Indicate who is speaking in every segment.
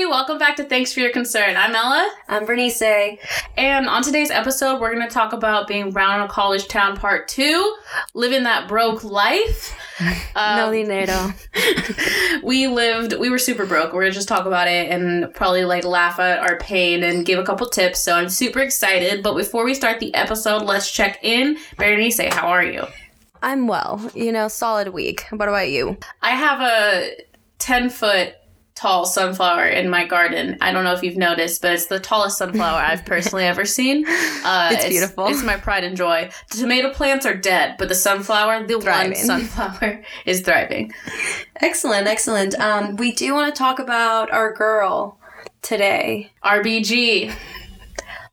Speaker 1: everybody. Welcome back to Thanks for Your Concern. I'm Ella.
Speaker 2: I'm Bernice.
Speaker 1: And on today's episode, we're going to talk about being brown in a college town part two, living that broke life.
Speaker 2: Um, no dinero.
Speaker 1: we lived, we were super broke. We're going to just talk about it and probably like laugh at our pain and give a couple tips. So I'm super excited. But before we start the episode, let's check in. Bernice, how are you?
Speaker 2: I'm well. You know, solid week. What about you?
Speaker 1: I have a 10 foot tall sunflower in my garden. I don't know if you've noticed, but it's the tallest sunflower I've personally ever seen.
Speaker 2: Uh, it's, it's, beautiful.
Speaker 1: It's my pride and joy. The tomato plants are dead, but the sunflower, the thriving. one sunflower, is thriving.
Speaker 2: Excellent, excellent. Um, we do want to talk about our girl today.
Speaker 1: RBG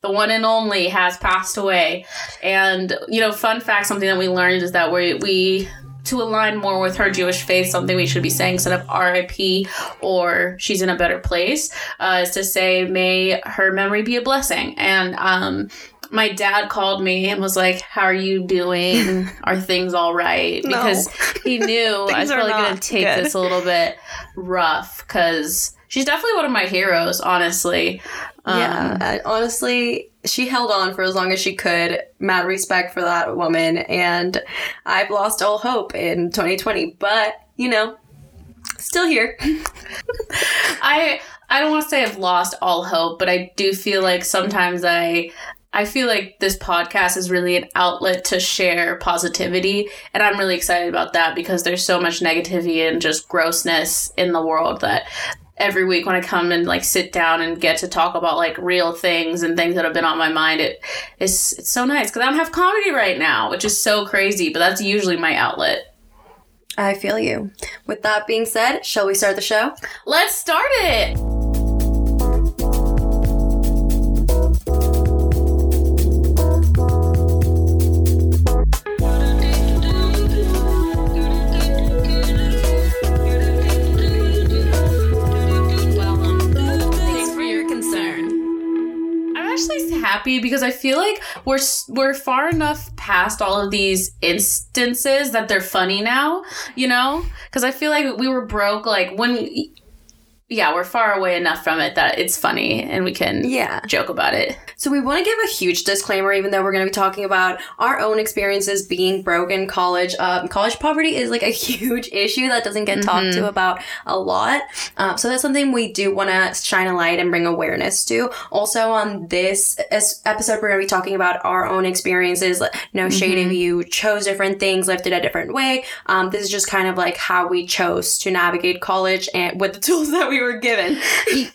Speaker 1: the one and only has passed away and you know fun fact something that we learned is that we we to align more with her Jewish faith, something we should be saying instead of RIP or she's in a better place, uh, is to say, may her memory be a blessing. And um, my dad called me and was like, How are you doing? Are things all right? Because no. he knew I was probably going to take good. this a little bit rough because she's definitely one of my heroes, honestly.
Speaker 2: Um, yeah, honestly, she held on for as long as she could. Mad respect for that woman. And I've lost all hope in 2020, but you know, still here.
Speaker 1: I I don't want to say I've lost all hope, but I do feel like sometimes I I feel like this podcast is really an outlet to share positivity. And I'm really excited about that because there's so much negativity and just grossness in the world that every week when I come and like sit down and get to talk about like real things and things that have been on my mind, it is it's so nice because I don't have comedy right now, which is so crazy. But that's usually my outlet.
Speaker 2: I feel you. With that being said, shall we start the show?
Speaker 1: Let's start it. Because I feel like we're we're far enough past all of these instances that they're funny now, you know? Cuz I feel like we were broke like when yeah, we're far away enough from it that it's funny and we can yeah. joke about it.
Speaker 2: So we want to give a huge disclaimer, even though we're going to be talking about our own experiences being broke in college. Um, college poverty is like a huge issue that doesn't get mm-hmm. talked to mm-hmm. about a lot. Um, so that's something we do want to shine a light and bring awareness to. Also on this episode, we're going to be talking about our own experiences. No shade mm-hmm. if you chose different things, lived it a different way. Um, this is just kind of like how we chose to navigate college and with the tools that we we were given.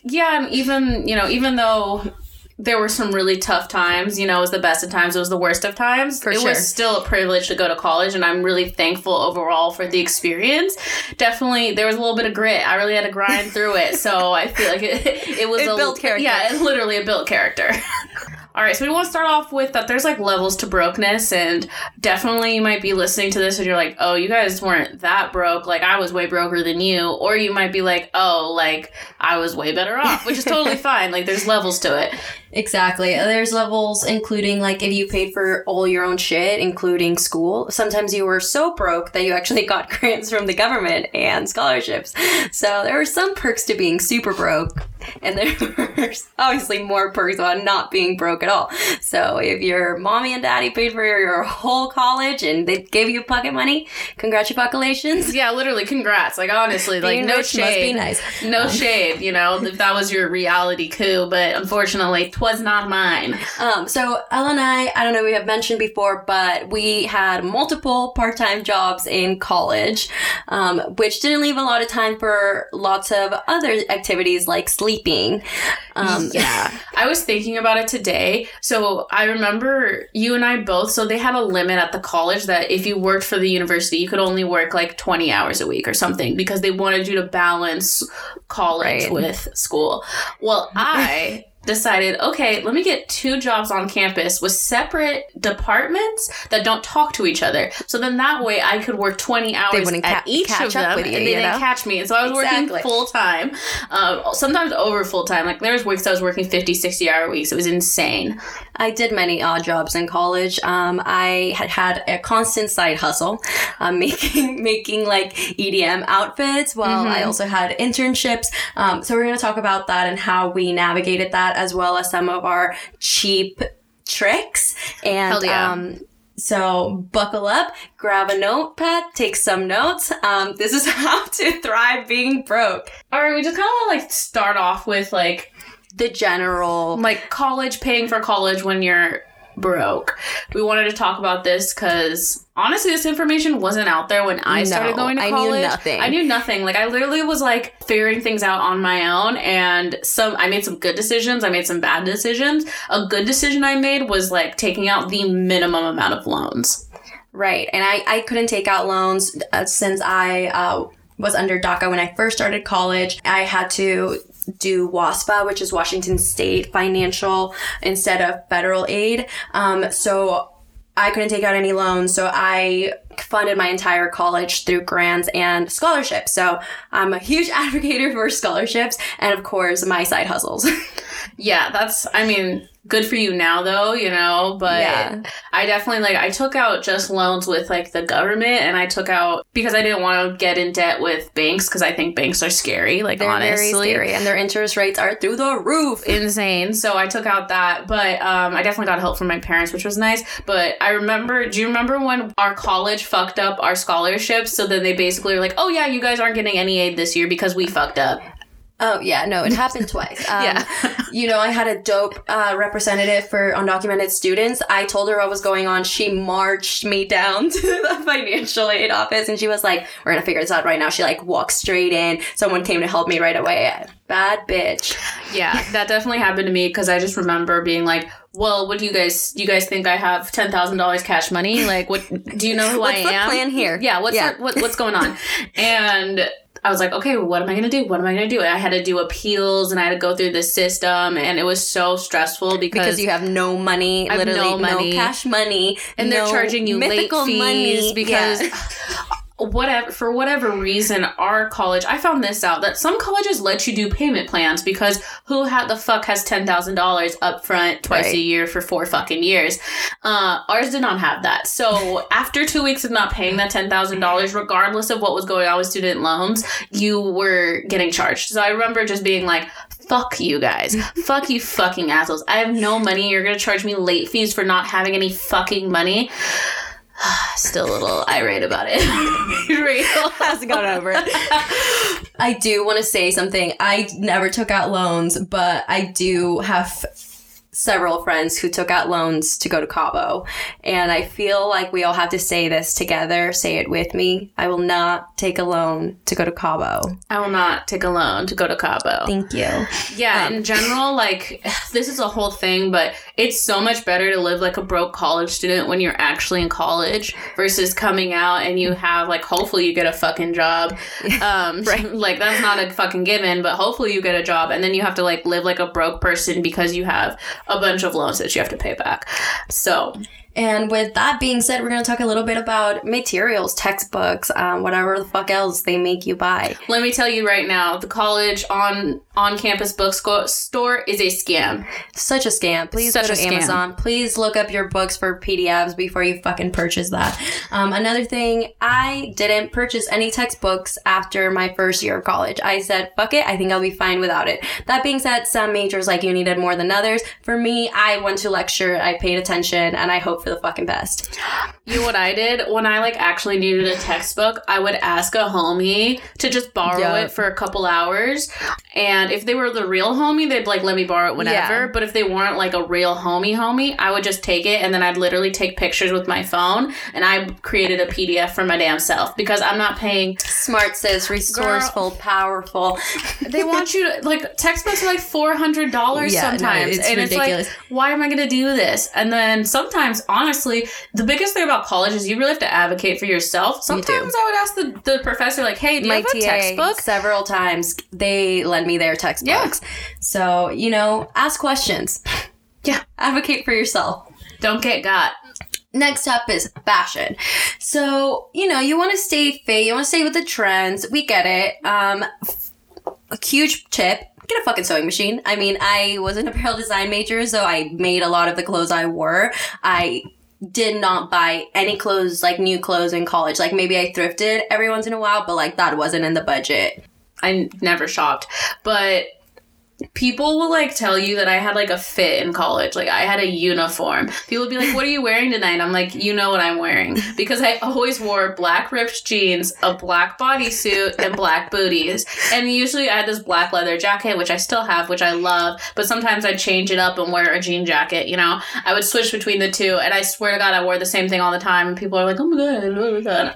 Speaker 1: yeah, and even you know, even though there were some really tough times. You know, it was the best of times, it was the worst of times. For it sure. was still a privilege to go to college, and I'm really thankful overall for the experience. Definitely, there was a little bit of grit. I really had to grind through it, so I feel like it, it was
Speaker 2: it
Speaker 1: a
Speaker 2: built character.
Speaker 1: Yeah, it, literally a built character. All right, so we want to start off with that there's like levels to brokenness, and definitely you might be listening to this and you're like, oh, you guys weren't that broke. Like, I was way broker than you. Or you might be like, oh, like, I was way better off, which is totally fine. Like, there's levels to it.
Speaker 2: Exactly. There's levels including like if you paid for all your own shit, including school. Sometimes you were so broke that you actually got grants from the government and scholarships. So there were some perks to being super broke. And there's obviously more perks about not being broke at all. So if your mommy and daddy paid for your whole college and they gave you pocket money, congratulations.
Speaker 1: Yeah, literally, congrats. Like honestly, like no shade. Must be nice. No um, shade. You know, if that was your reality coup, but unfortunately, twas not mine.
Speaker 2: Um, so Ella and I, I don't know, we have mentioned before, but we had multiple part-time jobs in college, um, which didn't leave a lot of time for lots of other activities like sleeping.
Speaker 1: Um, yeah, I was thinking about it today. So I remember you and I both. So they had a limit at the college that if you worked for the university, you could only work like 20 hours a week or something because they wanted you to balance college right. with school. Well, I decided, okay, let me get two jobs on campus with separate departments that don't talk to each other. So then that way I could work 20 hours
Speaker 2: wouldn't
Speaker 1: at
Speaker 2: ca-
Speaker 1: each
Speaker 2: catch
Speaker 1: of
Speaker 2: up
Speaker 1: them
Speaker 2: with you,
Speaker 1: and they didn't
Speaker 2: know?
Speaker 1: catch me. And so I was
Speaker 2: Exactly.
Speaker 1: working full time, uh, sometimes over full time. Like there was weeks I was working 50, 60 hour weeks. It was insane.
Speaker 2: I did many odd jobs in college. Um, I had had a constant side hustle, um, making making like EDM outfits. While I also had internships. Um, so we're going to talk about that and how we navigated that, as well as some of our cheap tricks. And
Speaker 1: Hell yeah.
Speaker 2: um, so buckle up, grab a notepad, take some notes. Um, this is how to thrive being broke.
Speaker 1: All right, we just kind of like start off with like
Speaker 2: The general.
Speaker 1: like college paying for college when you're broke. We wanted to talk about this because honestly, this information wasn't out there when I started going to college.
Speaker 2: I knew nothing.
Speaker 1: I knew nothing. Like I literally was like figuring things out on my own, and some I made some good decisions. I made some bad decisions. A good decision I made was like taking out the minimum amount of loans.
Speaker 2: Right. And I, I couldn't take out loans uh, since I uh, was under DACA when I first started college. I had to do WASFA, which is Washington State Financial, instead of federal aid. Um, so I couldn't take out any loans. So I funded my entire college through grants and scholarships. So I'm a huge advocate for scholarships and, of course, my side hustles.
Speaker 1: Yeah, that's. I mean, good for you now, though. You know, but
Speaker 2: Yeah.
Speaker 1: I definitely like. I took out just loans with like the government, and I took out because I didn't want to get in debt with banks because I think banks are scary. Like
Speaker 2: They're
Speaker 1: honestly,
Speaker 2: very scary and their interest rates are through the roof.
Speaker 1: insane. So I took out that, but um, I definitely got help from my parents, which was nice. But I remember, do you remember when our college fucked up our scholarships? So then they basically were like, "Oh yeah, you guys aren't getting any aid this year because we fucked up."
Speaker 2: Oh yeah, no, it happened twice. Um,
Speaker 1: Yeah.
Speaker 2: you know, I had a dope uh, representative for undocumented students. I told her what was going on. She marched me down to the financial aid office, and she was like, "We're gonna figure this out right now." She like walked straight in. Someone came to help me right away. Bad bitch.
Speaker 1: Yeah, that definitely happened to me because I just remember being like, "Well, what do you guys? Do you guys think I have ten thousand dollars cash money? Like, what? Do you know who I am?
Speaker 2: What's
Speaker 1: I
Speaker 2: the
Speaker 1: am?
Speaker 2: plan here?
Speaker 1: Yeah, what's
Speaker 2: Yeah.
Speaker 1: The, what, what's going on?" And I was like, "Okay, what am I gonna do? What am I gonna do?" And I had to do appeals and I had to go through the system, and it was so stressful because,
Speaker 2: Because you have no money,
Speaker 1: I have
Speaker 2: literally
Speaker 1: no money.
Speaker 2: cash money,
Speaker 1: and they're charging you late fees
Speaker 2: money.
Speaker 1: because
Speaker 2: Yeah.
Speaker 1: whatever for whatever reason our college i found this out that some colleges let you do payment plans because who had the fuck has $10000 up front twice a year for four fucking years uh, ours did not have that so after two weeks of not paying that $10000 regardless of what was going on with student loans you were getting charged so i remember just being like Fuck you guys. Fuck you fucking assholes. I have no money. You're gonna charge me late fees for not having any fucking money. Still a little irate about it. Real.
Speaker 2: hasn't gotten over it. I do want to say something. I never took out loans, but I do have several friends who took out loans to go to Cabo. And I feel like we all have to say this together. Say it with me. I will not take a loan to go to Cabo.
Speaker 1: I will not take a loan to go to Cabo.
Speaker 2: Thank you.
Speaker 1: Yeah,
Speaker 2: Um,
Speaker 1: in general, like this is a whole thing, but it's so much better to live like a broke college student when you're actually in college versus coming out and you have like hopefully you get a fucking job. Um
Speaker 2: Right.
Speaker 1: like that's not a fucking given, but hopefully you get a job and then you have to like live like a broke person because you have a bunch of loans that you have to pay back. So,
Speaker 2: And with that being said, we're going to talk a little bit about materials, textbooks, um, whatever the fuck else they make you buy.
Speaker 1: let me tell you right now, the college on on campus bookstore store is a scam.
Speaker 2: Such a scam. Please
Speaker 1: Such
Speaker 2: go to
Speaker 1: scam.
Speaker 2: Amazon. Please look up your books for PDFs before you fucking purchase that. Um, another thing, I didn't purchase any textbooks after my first year of college. I said, fuck it, I think I'll be fine without it. That being said, some majors like you needed more than others. For me, I went to lecture, I paid attention, and I hope for the fucking best.
Speaker 1: You know what I did? When I like actually needed a textbook, I would ask a homie to just borrow
Speaker 2: Yeah.
Speaker 1: it for a couple hours. And if they were the real homie, they'd like let me borrow it whenever.
Speaker 2: Yeah.
Speaker 1: But if they weren't like a real homie homie, I would just take it and then I'd literally take pictures with my phone and I created a PDF for my damn self because I'm not paying
Speaker 2: Smart says resourceful, powerful.
Speaker 1: they want you to like textbooks are like four hundred dollars
Speaker 2: Yeah, no,
Speaker 1: sometimes,
Speaker 2: it's
Speaker 1: and
Speaker 2: ridiculous.
Speaker 1: it's like, why am I going to do this? And then sometimes, honestly, the biggest thing about college is you really have to advocate for yourself. Sometimes I would ask the, the professor, like, hey, do you have a textbook?
Speaker 2: several times they lend me their textbooks. So, you know, ask questions.
Speaker 1: Yeah.
Speaker 2: Advocate for yourself.
Speaker 1: Don't get got.
Speaker 2: Next up is fashion. So, you know, you want to stay fit, you want to stay with the trends. We get it. Um, a huge tip. Get a fucking sewing machine. I mean, I was an apparel design major, so I made a lot of the clothes I wore. I did not buy any clothes, like new clothes in college. Like maybe I thrifted every once in a while, but like that wasn't in the budget.
Speaker 1: I never shopped, but people will like tell you that I had like a fit in college. Like I had a uniform. People would be like, "What are you wearing tonight?" I'm like, "You know what I'm wearing," because I always wore black ripped jeans, a black bodysuit, and black booties. And usually I had this black leather jacket, which I still have, which I love. But sometimes I'd change it up and wear a jean jacket. You know, I would switch between the two. And I swear to God, I wore the same thing all the time. And people are like, "Oh my god, oh my god."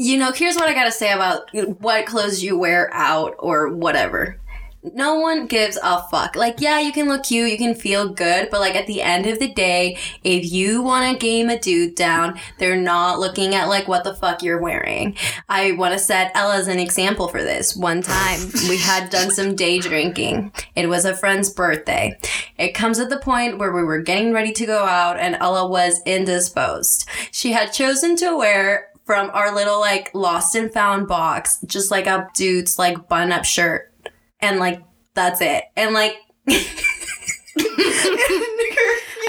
Speaker 2: You know, here's what I gotta say about what clothes you wear out or whatever. No one gives a fuck. Like, yeah, you can look cute, you can feel good, but like at the end of the day, if you want to game a dude down, they're not looking at like what the fuck you're wearing. I want to set Ella as an example for this. One time, we had done some day drinking. It was a friend's birthday. It comes at the point where we were getting ready to go out, and Ella was indisposed. She had chosen to wear from our little like lost and found box, just like a dude's like button up shirt. And like that's it. And like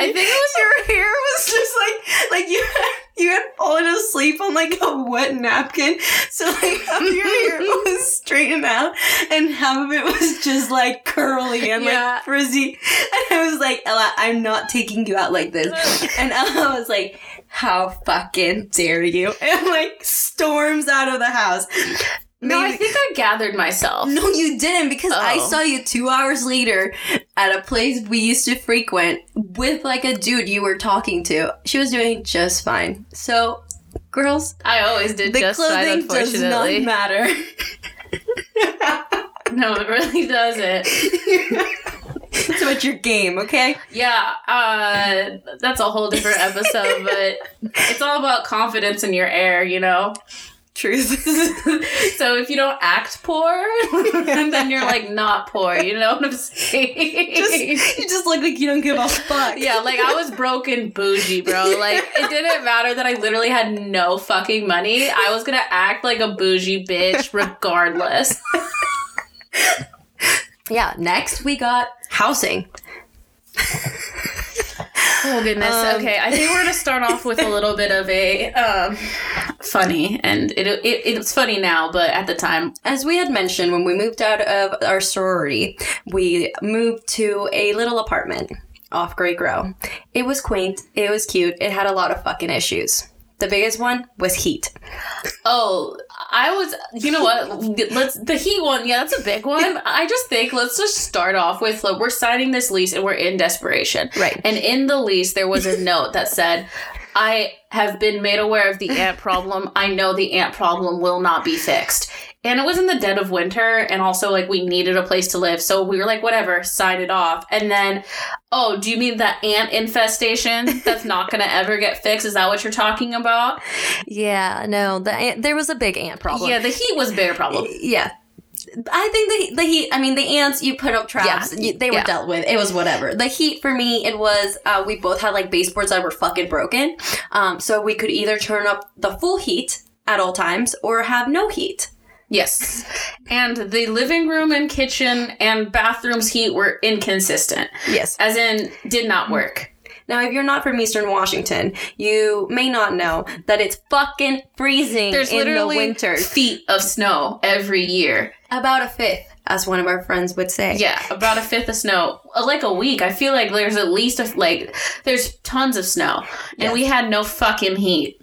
Speaker 1: I think it was
Speaker 2: your hair was just like like you had you had fallen asleep on like a wet napkin. So like half your hair was straightened out and half of it was just like curly and
Speaker 1: Yeah.
Speaker 2: like frizzy. And I was like, Ella, I'm not taking you out like this. And Ella was like, How fucking dare you? And like storms out of the house.
Speaker 1: No. I think I gathered myself.
Speaker 2: no, you didn't because I
Speaker 1: Oh.
Speaker 2: saw you two hours later at a place we used to frequent with like a dude you were talking to. She was doing just fine. So, girls,
Speaker 1: I always did
Speaker 2: the
Speaker 1: just fine,
Speaker 2: clothing does not matter.
Speaker 1: no, it really doesn't.
Speaker 2: it's about your game, okay?
Speaker 1: Yeah, uh, that's a whole different episode, but it's all about confidence in your air, you know?
Speaker 2: Truth.
Speaker 1: So if you don't act poor, then you're like not poor, you know what I'm saying?
Speaker 2: just, you just look like you don't give a fuck.
Speaker 1: yeah, like I was broken bougie, bro. Like it didn't matter that I literally had no fucking money. I was gonna act like a bougie bitch regardless.
Speaker 2: Yeah, next we got housing.
Speaker 1: Oh goodness.
Speaker 2: Um,
Speaker 1: okay, I think we're gonna start off with a little bit of a um, funny, and it, it it's funny now, but at the time,
Speaker 2: As we had mentioned, when we moved out of our sorority, we moved to a little apartment off Greek Row. It was quaint, it was cute, it had a lot of fucking issues. The biggest one was heat.
Speaker 1: oh, I was, you know what? Let's the heat one. Yeah, that's a big one. I just think let's just start off with like, we're signing this lease and we're in desperation,
Speaker 2: Right.
Speaker 1: And in the lease, there was a note that said. I have been made aware of the ant problem. I know the ant problem will not be fixed. And it was in the dead of winter, and also like we needed a place to live. So we were like, whatever, sign it off. And then, oh, do you mean the ant infestation that's not gonna ever get fixed? Is that what you're talking about?
Speaker 2: Yeah, no, the ant, there was a big ant problem.
Speaker 1: Yeah, the heat was a bigger problem.
Speaker 2: yeah. I think the the heat. I mean, the ants. You put up traps.
Speaker 1: Yeah.
Speaker 2: you- they were
Speaker 1: Yeah.
Speaker 2: dealt with. It was whatever. The heat for me, it was. Uh, we both had like baseboards that were fucking broken. Um, so we could either turn up the full heat at all times or have no heat.
Speaker 1: Yes. And the living room and kitchen and bathrooms heat were inconsistent.
Speaker 2: Yes.
Speaker 1: As in, did not work.
Speaker 2: Now, if you're not from Eastern Washington, you may not know that it's fucking freezing
Speaker 1: There's
Speaker 2: in the
Speaker 1: literally
Speaker 2: winter.
Speaker 1: feet of snow every year.
Speaker 2: About a fifth, as one of our friends would say.
Speaker 1: Yeah, about a fifth of snow. Uh, Like a week. I feel like there's at least a, like, there's tons of snow. And
Speaker 2: Yes.
Speaker 1: we had no fucking heat.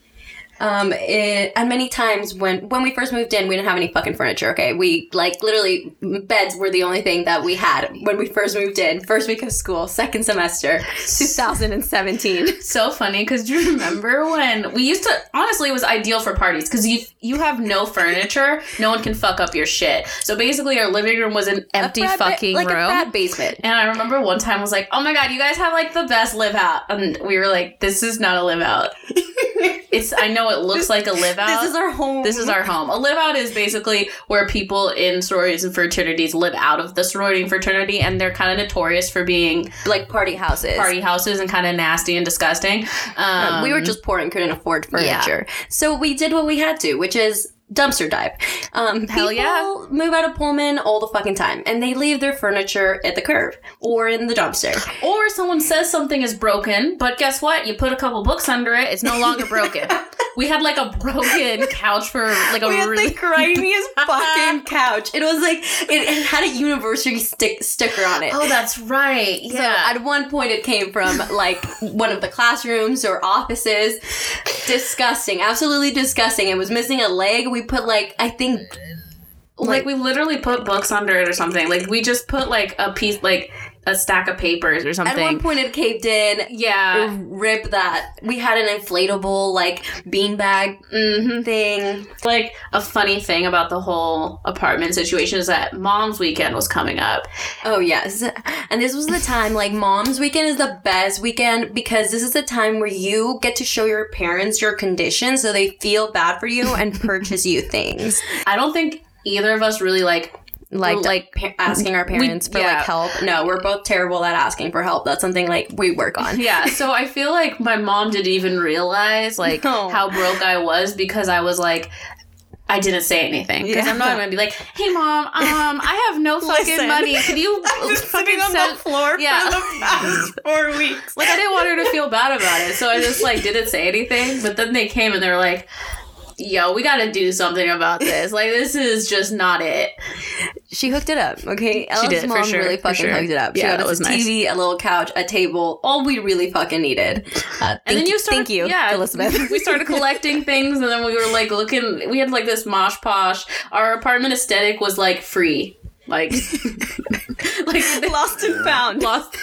Speaker 2: Um, it, and many times when when we first moved in, we didn't have any fucking furniture. Okay, we like literally beds were the only thing that we had when we first moved in. First week of school, second semester, 2017.
Speaker 1: So funny because do you remember when we used to? Honestly, it was ideal for parties because you you have no furniture, no one can fuck up your shit. So basically, our living room was an empty
Speaker 2: frat ba-
Speaker 1: fucking
Speaker 2: like
Speaker 1: room.
Speaker 2: a basement.
Speaker 1: and I remember one time I was like, "Oh my god, you guys have like the best live out," and we were like, "This is not a live out. it's I know it looks like a live out.
Speaker 2: This is our home.
Speaker 1: This is our home. A live out is basically where people in sororities and fraternities live out of the sorority and fraternity, and they're kind of notorious for being
Speaker 2: like party houses.
Speaker 1: party houses and kind of nasty and disgusting. Um,
Speaker 2: we were just poor and couldn't afford furniture. So we did what we had to, which is dumpster dive. Um,
Speaker 1: Hell
Speaker 2: people
Speaker 1: yeah.
Speaker 2: move out of Pullman all the fucking time, and they leave their furniture at the curb or in the dumpster.
Speaker 1: or someone says something is broken, but guess what? You put a couple books under it, it's no longer broken. we had like a broken couch for like a
Speaker 2: We had
Speaker 1: really
Speaker 2: the grimiest fucking couch. It was like it, it had a university stick sticker on it.
Speaker 1: Oh, that's right.
Speaker 2: So
Speaker 1: Yeah.
Speaker 2: at one point it came from like one of the classrooms or offices. Disgusting. Absolutely disgusting. It was missing a leg. We put like I think
Speaker 1: like we literally put books under it or something. Like we just put like a piece like a stack of papers or something.
Speaker 2: at one point it caved in.
Speaker 1: yeah.
Speaker 2: Rip that. We had an inflatable like beanbag
Speaker 1: hmm
Speaker 2: thing.
Speaker 1: Like a funny thing about the whole apartment situation is that mom's weekend was coming up.
Speaker 2: Oh yes. And this was the time like mom's weekend is the best weekend because this is the time where you get to show your parents your condition so they feel bad for you and purchase you things.
Speaker 1: I don't think either of us really like
Speaker 2: Like
Speaker 1: like
Speaker 2: pa- asking our parents for
Speaker 1: yeah.
Speaker 2: like help. No, we're both terrible at asking for help. That's something like we work on.
Speaker 1: yeah. So I feel like my mom didn't even realize like
Speaker 2: No.
Speaker 1: how broke I was because I was like. I didn't say anything because I'm not gonna be like, "Hey, mom, um, I have no fucking
Speaker 2: Listen,
Speaker 1: money. Can you fucking on send-" the
Speaker 2: floor
Speaker 1: Yeah.
Speaker 2: past four weeks.
Speaker 1: Like I didn't want her to feel bad about it, so I just like didn't say anything. But then they came and they're like, "Yo, we got to do something about this. Like this is just not it."
Speaker 2: She hooked it up, okay? Ella's
Speaker 1: did, for
Speaker 2: mom
Speaker 1: sure,
Speaker 2: really fucking
Speaker 1: sure.
Speaker 2: hooked it up. She
Speaker 1: Yeah,
Speaker 2: got
Speaker 1: that
Speaker 2: us a
Speaker 1: nice.
Speaker 2: TV, a little couch, a table, all we really fucking needed. Uh,
Speaker 1: And then you started,
Speaker 2: thank you,
Speaker 1: yeah,
Speaker 2: Elizabeth.
Speaker 1: we started collecting things, and then we were like looking. We had like this mosh posh. Our apartment aesthetic was like free, like, like
Speaker 2: lost and found.
Speaker 1: lost.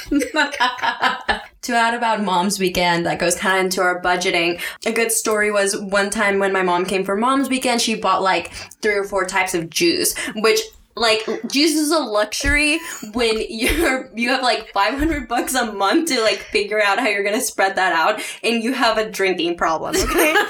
Speaker 2: To add about mom's weekend that goes kind of into our budgeting a good story was one time when my mom came for mom's weekend she bought like three or four types of juice which like juice is a luxury when you're you have like 500 bucks a month to like figure out how you're gonna spread that out and you have a drinking problem okay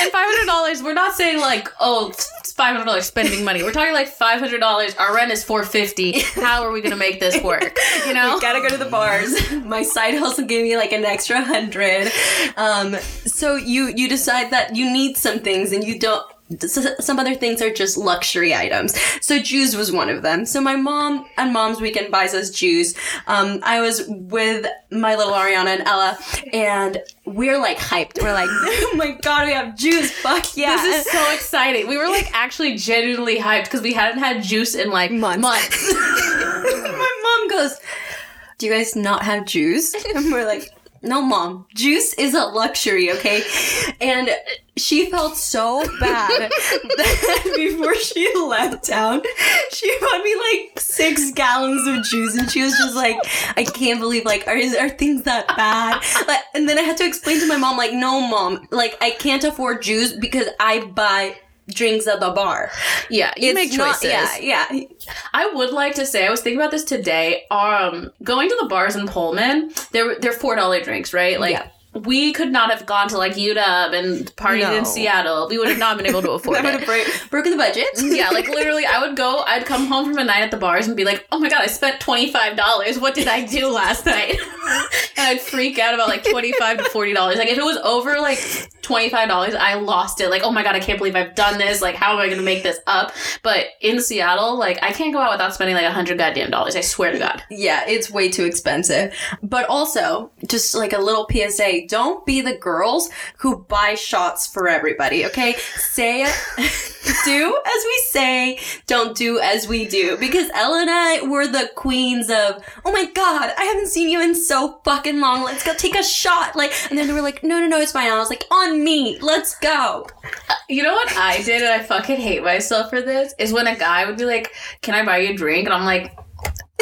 Speaker 1: and five hundred dollars. We're not saying like, oh, it's five hundred dollars spending money. We're talking like five hundred dollars. Our rent is four fifty. How are we gonna make this work? You know.
Speaker 2: gotta go to the bars. My side hustle gave me like an extra hundred. Um, so you you decide that you need some things and you don't. Some other things are just luxury items. So juice was one of them. So my mom on mom's weekend buys us juice. Um, I was with my little Ariana and Ella, and we're like hyped. We're like, oh my god, we have juice! Fuck yeah!
Speaker 1: This is so exciting. We were like actually genuinely hyped because we hadn't had juice in like
Speaker 2: Months.
Speaker 1: months.
Speaker 2: my mom goes, Do you guys not have juice? And we're like, No, mom, juice is a luxury, okay? And she felt so bad that before she left town, she bought me like six gallons of juice, and she was just like, "I can't believe like are are things that bad?" Like, and then I had to explain to my mom, like, "No, mom, like I can't afford juice because I buy." Drinks at the bar.
Speaker 1: yeah, you
Speaker 2: It's
Speaker 1: make
Speaker 2: not-
Speaker 1: choices.
Speaker 2: yeah, yeah.
Speaker 1: I would like to say I was thinking about this today. Um, going to the bars in Pullman, they're they're four dollar drinks, right? Like.
Speaker 2: Yeah.
Speaker 1: We could not have gone to like UW and partied
Speaker 2: No.
Speaker 1: in Seattle. We would have not been able to afford it.
Speaker 2: have broken the budget.
Speaker 1: yeah, like literally, I would go, I'd come home from a night at the bars and be like, oh my god, I spent $25. What did I do last night? and I'd freak out about like 25 to $40. Like, if it was over like $25, I lost it. Like, oh my god, I can't believe I've done this. Like, how am I going to make this up? But in Seattle, like, I can't go out without spending like a hundred goddamn dollars. I swear to God.
Speaker 2: Yeah, it's way too expensive. But also, just like a little PSA, don't be the girls who buy shots for everybody, okay? Say do as we say, don't do as we do. Because Ella and I were the queens of, oh my god, I haven't seen you in so fucking long. Let's go take a shot. Like, and then they were like, no, no, no, it's fine. I was like, on me, let's go.
Speaker 1: Uh, you know what I did, and I fucking hate myself for this, is when a guy would be like, Can I buy you a drink? And I'm like,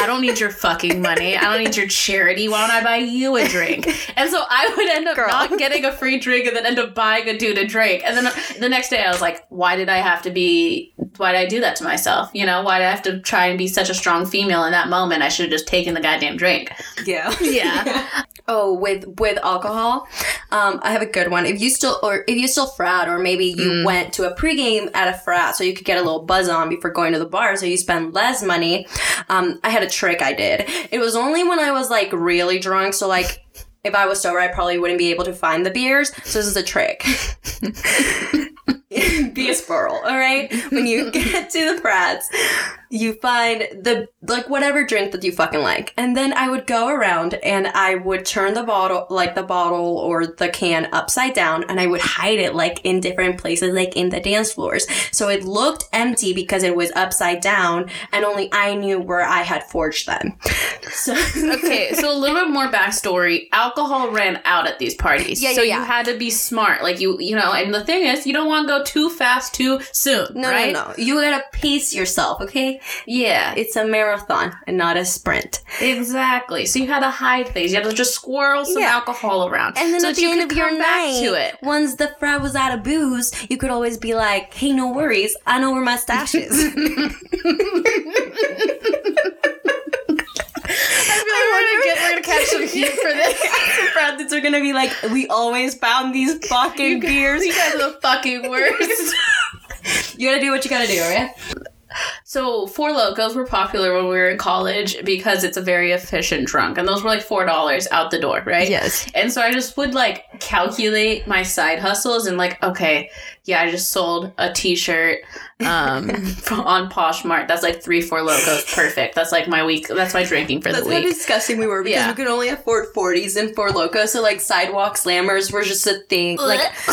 Speaker 1: I don't need your fucking money. I don't need your charity. Why don't I buy you a drink? And so I would end up
Speaker 2: Girl.
Speaker 1: not getting a free drink and then end up buying a dude a drink. And then the next day I was like, why did I have to be, why did I do that to myself? You know, why did I have to try and be such a strong female in that moment? I should have just taken the goddamn drink.
Speaker 2: Yeah.
Speaker 1: Yeah.
Speaker 2: Oh, with with alcohol, um, I have a good one. If you still or if you still frat, or maybe you went to a pregame at a frat, so you could get a little buzz on before going to the bar, so you spend less money. Um, I had a trick I did. It was only when I was like really drunk, so like. If I was sober, I probably wouldn't be able to find the beers. So this is a trick. be a squirrel, all right? When you get to the frats, you find the like whatever drink that you fucking like. And then I would go around and I would turn the bottle like the bottle or the can upside down and I would hide it like in different places like in the dance floors. So it looked empty because it was upside down and only I knew where I had forged them. So
Speaker 1: okay, so a little bit more backstory. Alcohol ran out at these parties.
Speaker 2: Yeah,
Speaker 1: so
Speaker 2: yeah,
Speaker 1: you
Speaker 2: yeah.
Speaker 1: had to be smart. Like you you know, and the thing is you don't want to go too fast too soon.
Speaker 2: no,
Speaker 1: right?
Speaker 2: no, no. You gotta pace yourself, okay?
Speaker 1: Yeah.
Speaker 2: It's a marathon and not a sprint.
Speaker 1: Exactly. So you had to hide things. You had to just squirrel some
Speaker 2: Yeah.
Speaker 1: alcohol around.
Speaker 2: And then
Speaker 1: so
Speaker 2: at the
Speaker 1: you
Speaker 2: end of your night,
Speaker 1: to it.
Speaker 2: once the frat was out of booze, you could always be like, "Hey, no worries, I know where my stash is."
Speaker 1: I feel like we're gonna get we're gonna catch some heat for this.
Speaker 2: the frat are gonna be like, "We always found these fucking beers."
Speaker 1: You guys are the fucking worst.
Speaker 2: You gotta do what you gotta do, right?
Speaker 1: So Four Lokos were popular when we were in college because it's a very efficient drunk, and those were like four dollars out the door, right?
Speaker 2: Yes.
Speaker 1: And so I just would like calculate my side hustles and like, okay, yeah, I just sold a T-shirt um, on Poshmark. That's like three, Four Lokos, perfect. That's like my week. That's my drinking for
Speaker 2: That's
Speaker 1: the
Speaker 2: how
Speaker 1: week.
Speaker 2: disgusting we were because
Speaker 1: Yeah.
Speaker 2: we could only afford forties and Four Lokos, so like sidewalk slammers were just a thing. Like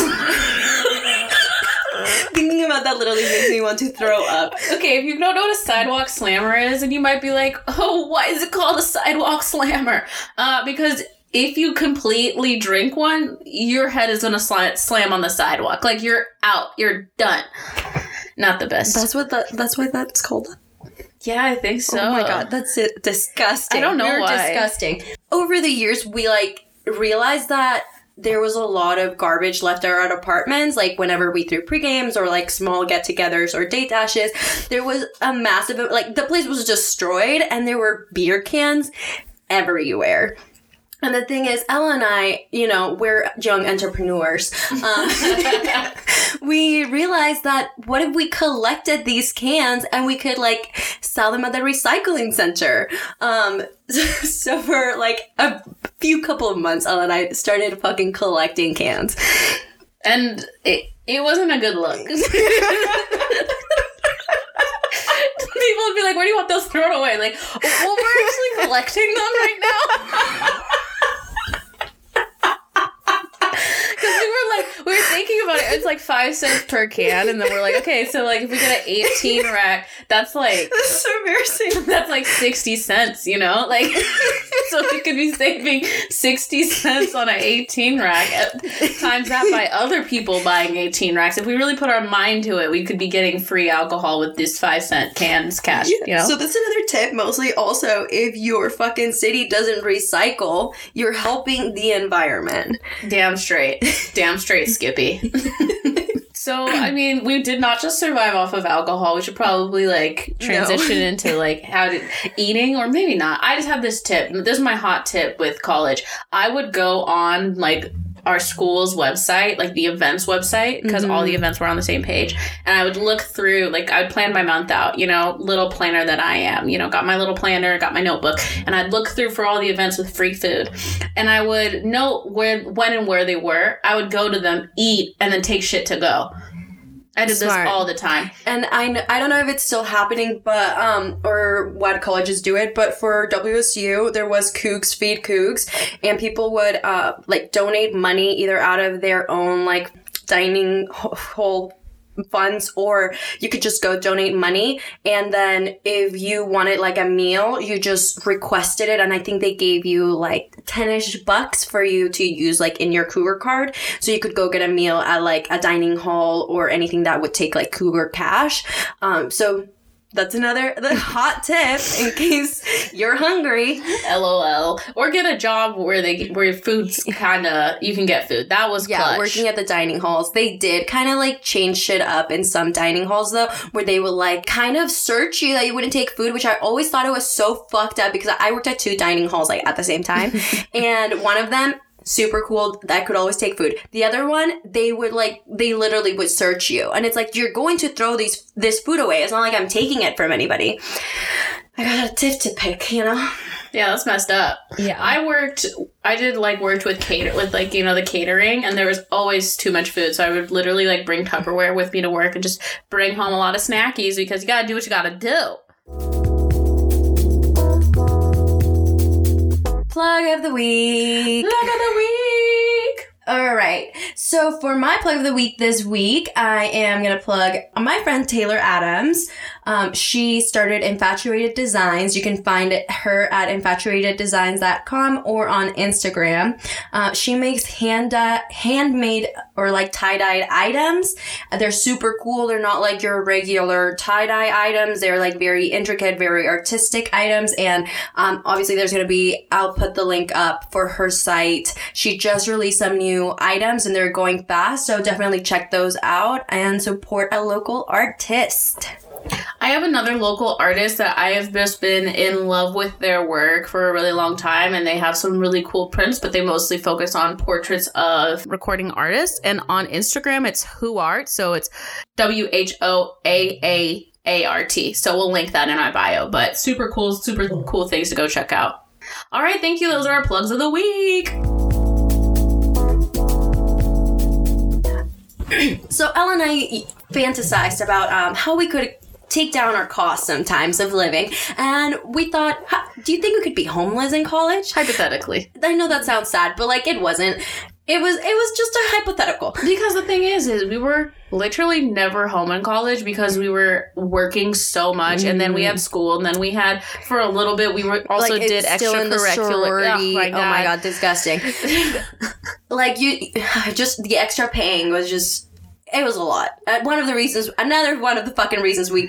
Speaker 2: thinking about that literally makes me want to throw up.
Speaker 1: Okay, if you don't know what a sidewalk slammer is, and you might be like, oh, why is it called a sidewalk slammer? Uh, because if you completely drink one, your head is gonna sli- slam on the sidewalk. Like you're out, you're done. Not the best.
Speaker 2: That's what that. That's why that's called.
Speaker 1: yeah, I think so.
Speaker 2: Oh my god, that's it. Disgusting.
Speaker 1: I don't know
Speaker 2: You're
Speaker 1: why.
Speaker 2: Disgusting. Over the years, we like realized that there was a lot of garbage left at our apartments. Like whenever we threw pre-games or like small get-togethers or date dashes, there was a massive like the place was destroyed and there were beer cans everywhere. And the thing is, Ella and I, you know, we're young entrepreneurs. Um, we realized that what if we collected these cans and we could like sell them at the recycling center? Um, so for like a few couple of months, and I started fucking collecting cans.
Speaker 1: And it, it wasn't a good look. People would be like, where do you want those thrown away? Like, well, we're actually collecting them right now. Because we were like, we were thinking about it. It's like five cents per can, and then we're like, okay, so like if we get an eighteen rack, that's like
Speaker 2: This is so embarrassing.
Speaker 1: that's like sixty cents, you know, like so we could be saving sixty cents on an eighteen rack. uh, Times that by other people buying eighteen racks. If we really put our mind to it, we could be getting free alcohol with this five cent cans cash. You know,
Speaker 2: So that's another tip. Mostly, also, if your fucking city doesn't recycle, you're helping the environment.
Speaker 1: damn straight, damn straight, Skippy. So I mean, we did not just survive off of alcohol. We should probably like transition into like how to eating, or maybe not. I just have this tip. This is my hot tip with college. I would go on like our school's website, like the events website, because all the mm-hmm. events were on the same page, and I would look through. Like I would plan my month out. You know, little planner that I am. You know, got my little planner, got my notebook, and I'd look through for all the events with free food, and I would note where, when, and where they were. I would go to them, eat, and then take shit to go. I did
Speaker 2: Smart.
Speaker 1: this all the time.
Speaker 2: And I, kn- I don't know if it's still happening, but um, or what colleges do it, but for WSU there was Cougs Feed Cougs, and people would uh like donate money either out of their own like dining hall funds or you could just go donate money. And then if you wanted like a meal you just requested it. And i think they gave you like 10ish bucks for you to use like in your cougar card. So you could go get a meal at like a dining hall or anything that would take like cougar cash. Um, so that's another the hot tip in case you're hungry.
Speaker 1: LOL. Or get a job where they where food's kind of you can get food. That was
Speaker 2: Yeah,
Speaker 1: clutch.
Speaker 2: working at the dining halls. They did kind of like change shit up in some dining halls though, where they would like kind of search you that you wouldn't take food, which I always thought it was so fucked up because I worked at two dining halls like at the same time. and one of them super cool that could always take food. The other one, they would like they literally would search you. And it's like you're going to throw these this food away. It's not like I'm taking it from anybody. I got a tip to pick, you know?
Speaker 1: yeah, that's messed up.
Speaker 3: Yeah.
Speaker 1: I worked. I did like worked with cater with like you know the catering, and there was always too much food. So I would literally like bring Tupperware with me to work and just bring home a lot of snackies because you gotta do what you gotta do.
Speaker 2: Plug of the week.
Speaker 1: Plug of the week.
Speaker 2: All right. So for my plug of the week this week, I am going to plug my friend Taylor Adams. Um, she started Infatuated Designs. You can find her at infatuateddesigns.com or on Instagram. Uh, she makes hand handmade or like tie-dyed items. They're super cool. They're not like your regular tie-dye items. They're like very intricate, very artistic items. And um, obviously there's going to be, I'll put the link up for her site. She just released some new items and they're going fast. So definitely check those out and support a local artist.
Speaker 1: I have another local artist that I have just been in love with their work for a really long time, and they have some really cool prints, but they mostly focus on portraits of recording artists. And on Instagram, it's Who Art, so it's W H O A A A R T. So we'll link that in my bio, but super cool, super cool things to go check out. All right, thank you. Those are our plugs of the week.
Speaker 2: So Ella and I fantasized about um, how we could take down our costs sometimes of living, and we thought, do you think we could be homeless in college?
Speaker 1: Hypothetically.
Speaker 2: I know that sounds sad, but like it wasn't. It was. It was just a hypothetical.
Speaker 1: Because the thing is, is we were literally never home in college because we were working so much, and then we had school, and then we had for a little bit we were also
Speaker 2: like,
Speaker 1: did
Speaker 2: it's still in
Speaker 1: extracurricular. Oh my
Speaker 2: Oh my god, disgusting. like you, just the extra paying was just. It was a lot. Uh, one of the reasons, another one of the fucking reasons we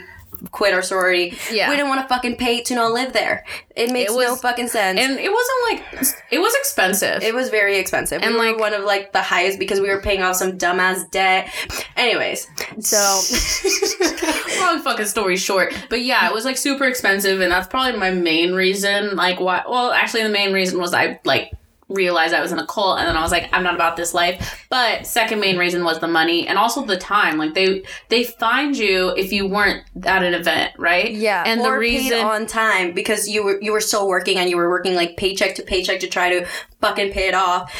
Speaker 2: quit our sorority.
Speaker 1: Yeah.
Speaker 2: we didn't want to fucking pay to not live there. It makes
Speaker 1: It
Speaker 2: no fucking sense.
Speaker 1: and it wasn't like it was expensive.
Speaker 2: It was very expensive.
Speaker 1: And,
Speaker 2: like
Speaker 1: like-
Speaker 2: one of like the highest because we were paying off some dumbass debt. Anyways, so
Speaker 1: long fucking story short. But yeah, it was like super expensive, and that's probably my main reason. Like, why? Well, actually, the main reason was I like realized I was in a cult, and then I was like, I'm not about this life. But second main reason was the money, and also the time. Like they they find you if you weren't at an event, right?
Speaker 2: yeah,
Speaker 1: and the reason.
Speaker 2: on time because you were you were still working and you were working like paycheck to paycheck to try to fucking pay it off.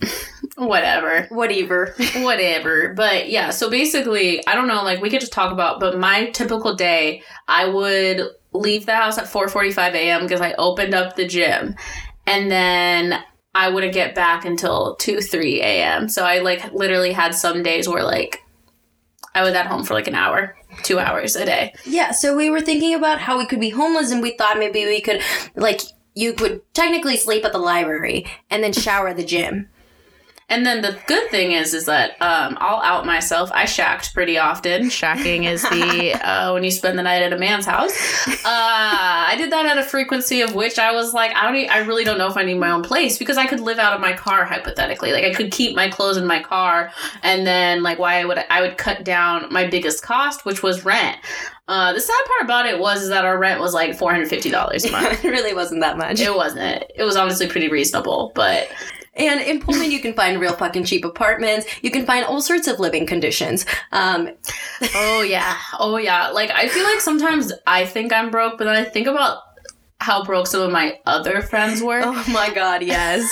Speaker 1: whatever.
Speaker 2: Whatever.
Speaker 1: whatever. But yeah, so basically, I don't know, like we could just talk about, but my typical day, I would leave the house at 4:45 a.m. because I opened up the gym. And then I wouldn't get back until 2 3 a.m. So I like literally had some days where like I was at home for like an hour, 2 hours a day.
Speaker 2: Yeah, so we were thinking about how we could be homeless and we thought maybe we could like you could technically sleep at the library and then shower at the gym.
Speaker 1: And then the good thing is, is that um, I'll out myself. I shacked pretty often. Shacking is the uh, when you spend the night at a man's house. Uh, I did that at a frequency of which I was like, I don't, e- I really don't know if I need my own place because I could live out of my car hypothetically. Like I could keep my clothes in my car, and then like why I would I would cut down my biggest cost, which was rent. Uh, the sad part about it was that our rent was like four hundred fifty dollars a month.
Speaker 2: it really wasn't that much.
Speaker 1: It wasn't. It was honestly pretty reasonable, but
Speaker 2: And in Pullman, you can find real fucking cheap apartments. You can find all sorts of living conditions. Um,
Speaker 1: Oh yeah. Oh yeah. Like I feel like sometimes I think I'm broke, but then I think about how broke some of my other friends were.
Speaker 2: oh my god, yes.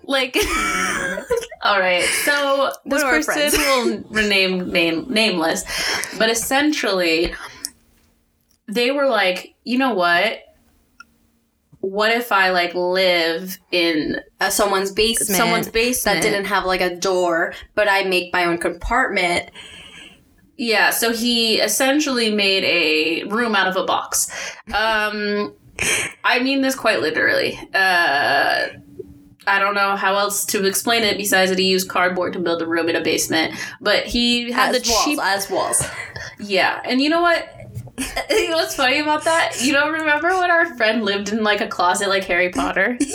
Speaker 1: Like All right. So this person will rename name nameless. But essentially they were like, "You know what? What if I like live in
Speaker 2: Uh, someone's basement.
Speaker 1: someone's basement
Speaker 2: that didn't have like a door, but I make my own compartment.
Speaker 1: Yeah, so he essentially made a room out of a box. Um, I mean this quite literally. Uh, I don't know how else to explain it besides that he used cardboard to build a room in a basement. But he had
Speaker 2: As
Speaker 1: the
Speaker 2: walls,
Speaker 1: cheap.
Speaker 2: as walls.
Speaker 1: Yeah, and you know what? you know what's funny about that? You don't remember when our friend lived in like a closet like Harry Potter?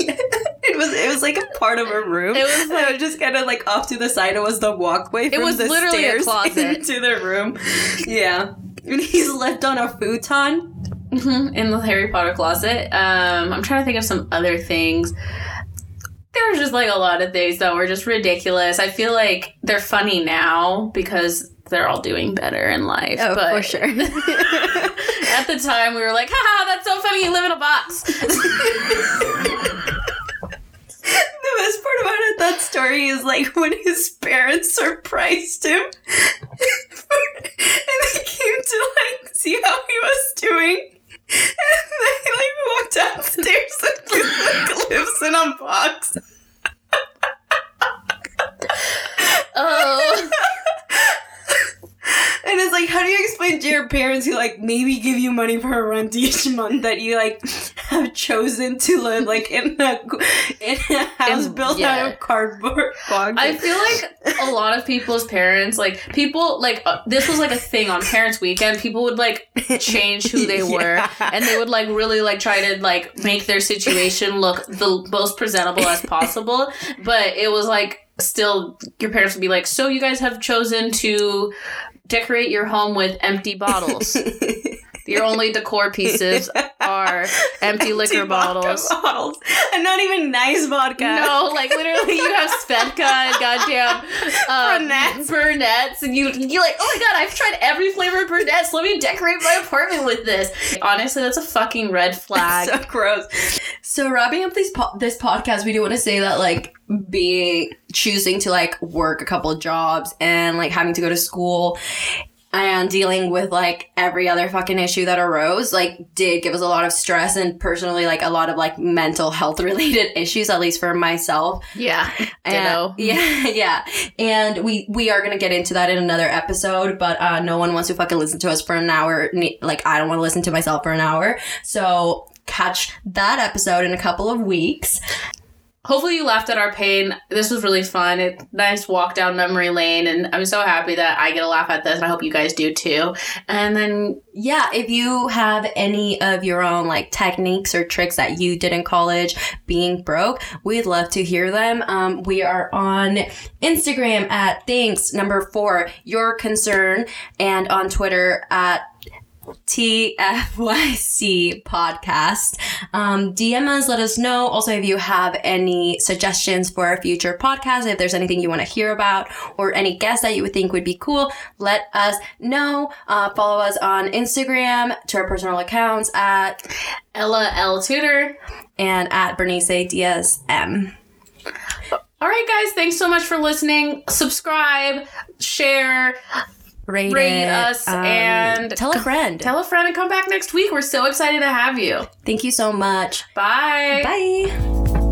Speaker 2: It was it was like a part of a room.
Speaker 1: It was
Speaker 2: like, it was just kind of like off to the side. It was the walkway. From
Speaker 1: was
Speaker 2: the
Speaker 1: literally a closet.
Speaker 2: into the room. Yeah, and he slept on a futon.
Speaker 1: Mhm, in the Harry Potter closet. Um, I'm trying to think of some other things. There's just like a lot of things that were just ridiculous. I feel like they're funny now because they're all doing better in life.
Speaker 2: Oh,
Speaker 1: but
Speaker 2: for sure.
Speaker 1: at the time, we were like, haha, that's so funny, you live in a box.
Speaker 2: The best part about it, that story is like when his parents surprised him and they came to like see how he was doing. And they like walked downstairs and he like lives in a box.
Speaker 1: oh.
Speaker 2: And it's like, how do you explain to your parents who like maybe give you money for a rent each month that you like have chosen to live like in a in a house built
Speaker 1: yeah.
Speaker 2: out of cardboard boxes?
Speaker 1: I feel like a lot of people's parents, like people, like uh, this was like a thing on Parents Weekend. People would like change who they were, and they would like really like try to like make their situation look the most presentable as possible. But it was like still, your parents would be like, "So you guys have chosen to decorate your home with empty bottles. Your only decor pieces are empty liquor bottles."
Speaker 2: bottles. and not even nice vodka.
Speaker 1: No, like literally, you have Svedka and goddamn uh,
Speaker 2: Burnett's.
Speaker 1: Burnett's, and you you're like, oh my god, I've tried every flavor of Burnett's. Let me decorate my apartment with this. Honestly, that's a fucking red flag.
Speaker 2: so gross. So wrapping up this po- this podcast, we do want to say that like being choosing to like work a couple of jobs and like having to go to school and dealing with like every other fucking issue that arose like did give us a lot of stress and personally like a lot of like mental health related issues at least for myself
Speaker 1: yeah,
Speaker 2: and, yeah, yeah. And we we are gonna get into that in another episode, but uh, no one wants to fucking listen to us for an hour. Like I don't want to listen to myself for an hour. So catch that episode in a couple of weeks.
Speaker 1: Hopefully, you laughed at our pain. This was really fun. It nice walk down memory lane, and I'm so happy that I get a laugh at this, and I hope you guys do too. And then
Speaker 2: Yeah, if you have any of your own like techniques or tricks that you did in college being broke, we'd love to hear them. Um, we are on Instagram at thanks number four your concern and on Twitter at TFYC podcast. Um, DM us, let us know. Also, if you have any suggestions for a future podcast, if there's anything you want to hear about or any guests that you would think would be cool, let us know. Uh, follow us on Instagram to our personal accounts at
Speaker 1: Ella L Tutor.
Speaker 2: and at Bernice Diaz M.
Speaker 1: All right, guys, thanks so much for listening. Subscribe, share,
Speaker 2: Rate,
Speaker 1: Rate
Speaker 2: it,
Speaker 1: us um, and-
Speaker 2: tell a friend.
Speaker 1: tell a friend, and come back next week. We're so excited to have you.
Speaker 2: Thank you so much.
Speaker 1: Bye.
Speaker 2: Bye.